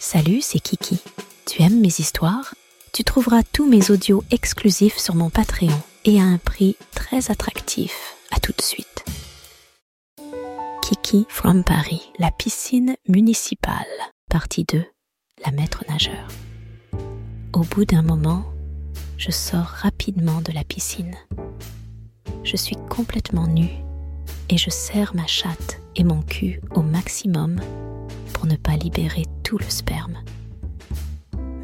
Salut, c'est Kiki. Tu aimes mes histoires? Tu trouveras tous mes audios exclusifs sur mon Patreon et à un prix très attractif. À tout de suite. Kiki from Paris, la piscine municipale. Partie 2. La maître nageur. Au bout d'un moment, je sors rapidement de la piscine. Je suis complètement nue et je serre ma chatte et mon cul au maximum ne pas libérer tout le sperme.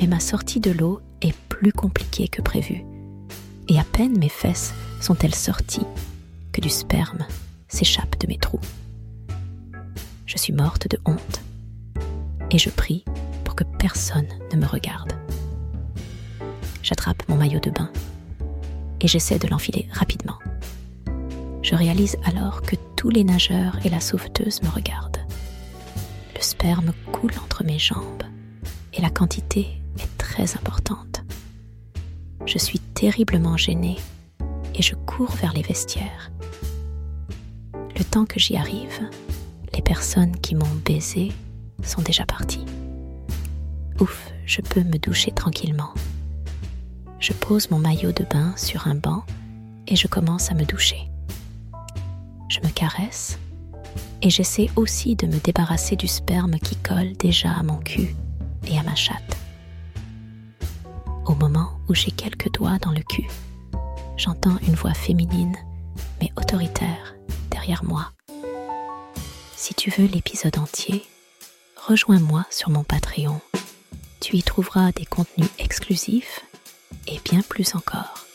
Mais ma sortie de l'eau est plus compliquée que prévu. Et à peine mes fesses sont-elles sorties que du sperme s'échappe de mes trous. Je suis morte de honte et je prie pour que personne ne me regarde. J'attrape mon maillot de bain et j'essaie de l'enfiler rapidement. Je réalise alors que tous les nageurs et la sauveteuse me regardent. Sperme coule entre mes jambes et la quantité est très importante. Je suis terriblement gênée et je cours vers les vestiaires. Le temps que j'y arrive, les personnes qui m'ont baisé sont déjà parties. Ouf, je peux me doucher tranquillement. Je pose mon maillot de bain sur un banc et je commence à me doucher. Je me caresse et j'essaie aussi de me débarrasser du sperme qui colle déjà à mon cul et à ma chatte. Au moment où j'ai quelques doigts dans le cul, j'entends une voix féminine mais autoritaire derrière moi. Si tu veux l'épisode entier, rejoins-moi sur mon Patreon. Tu y trouveras des contenus exclusifs et bien plus encore.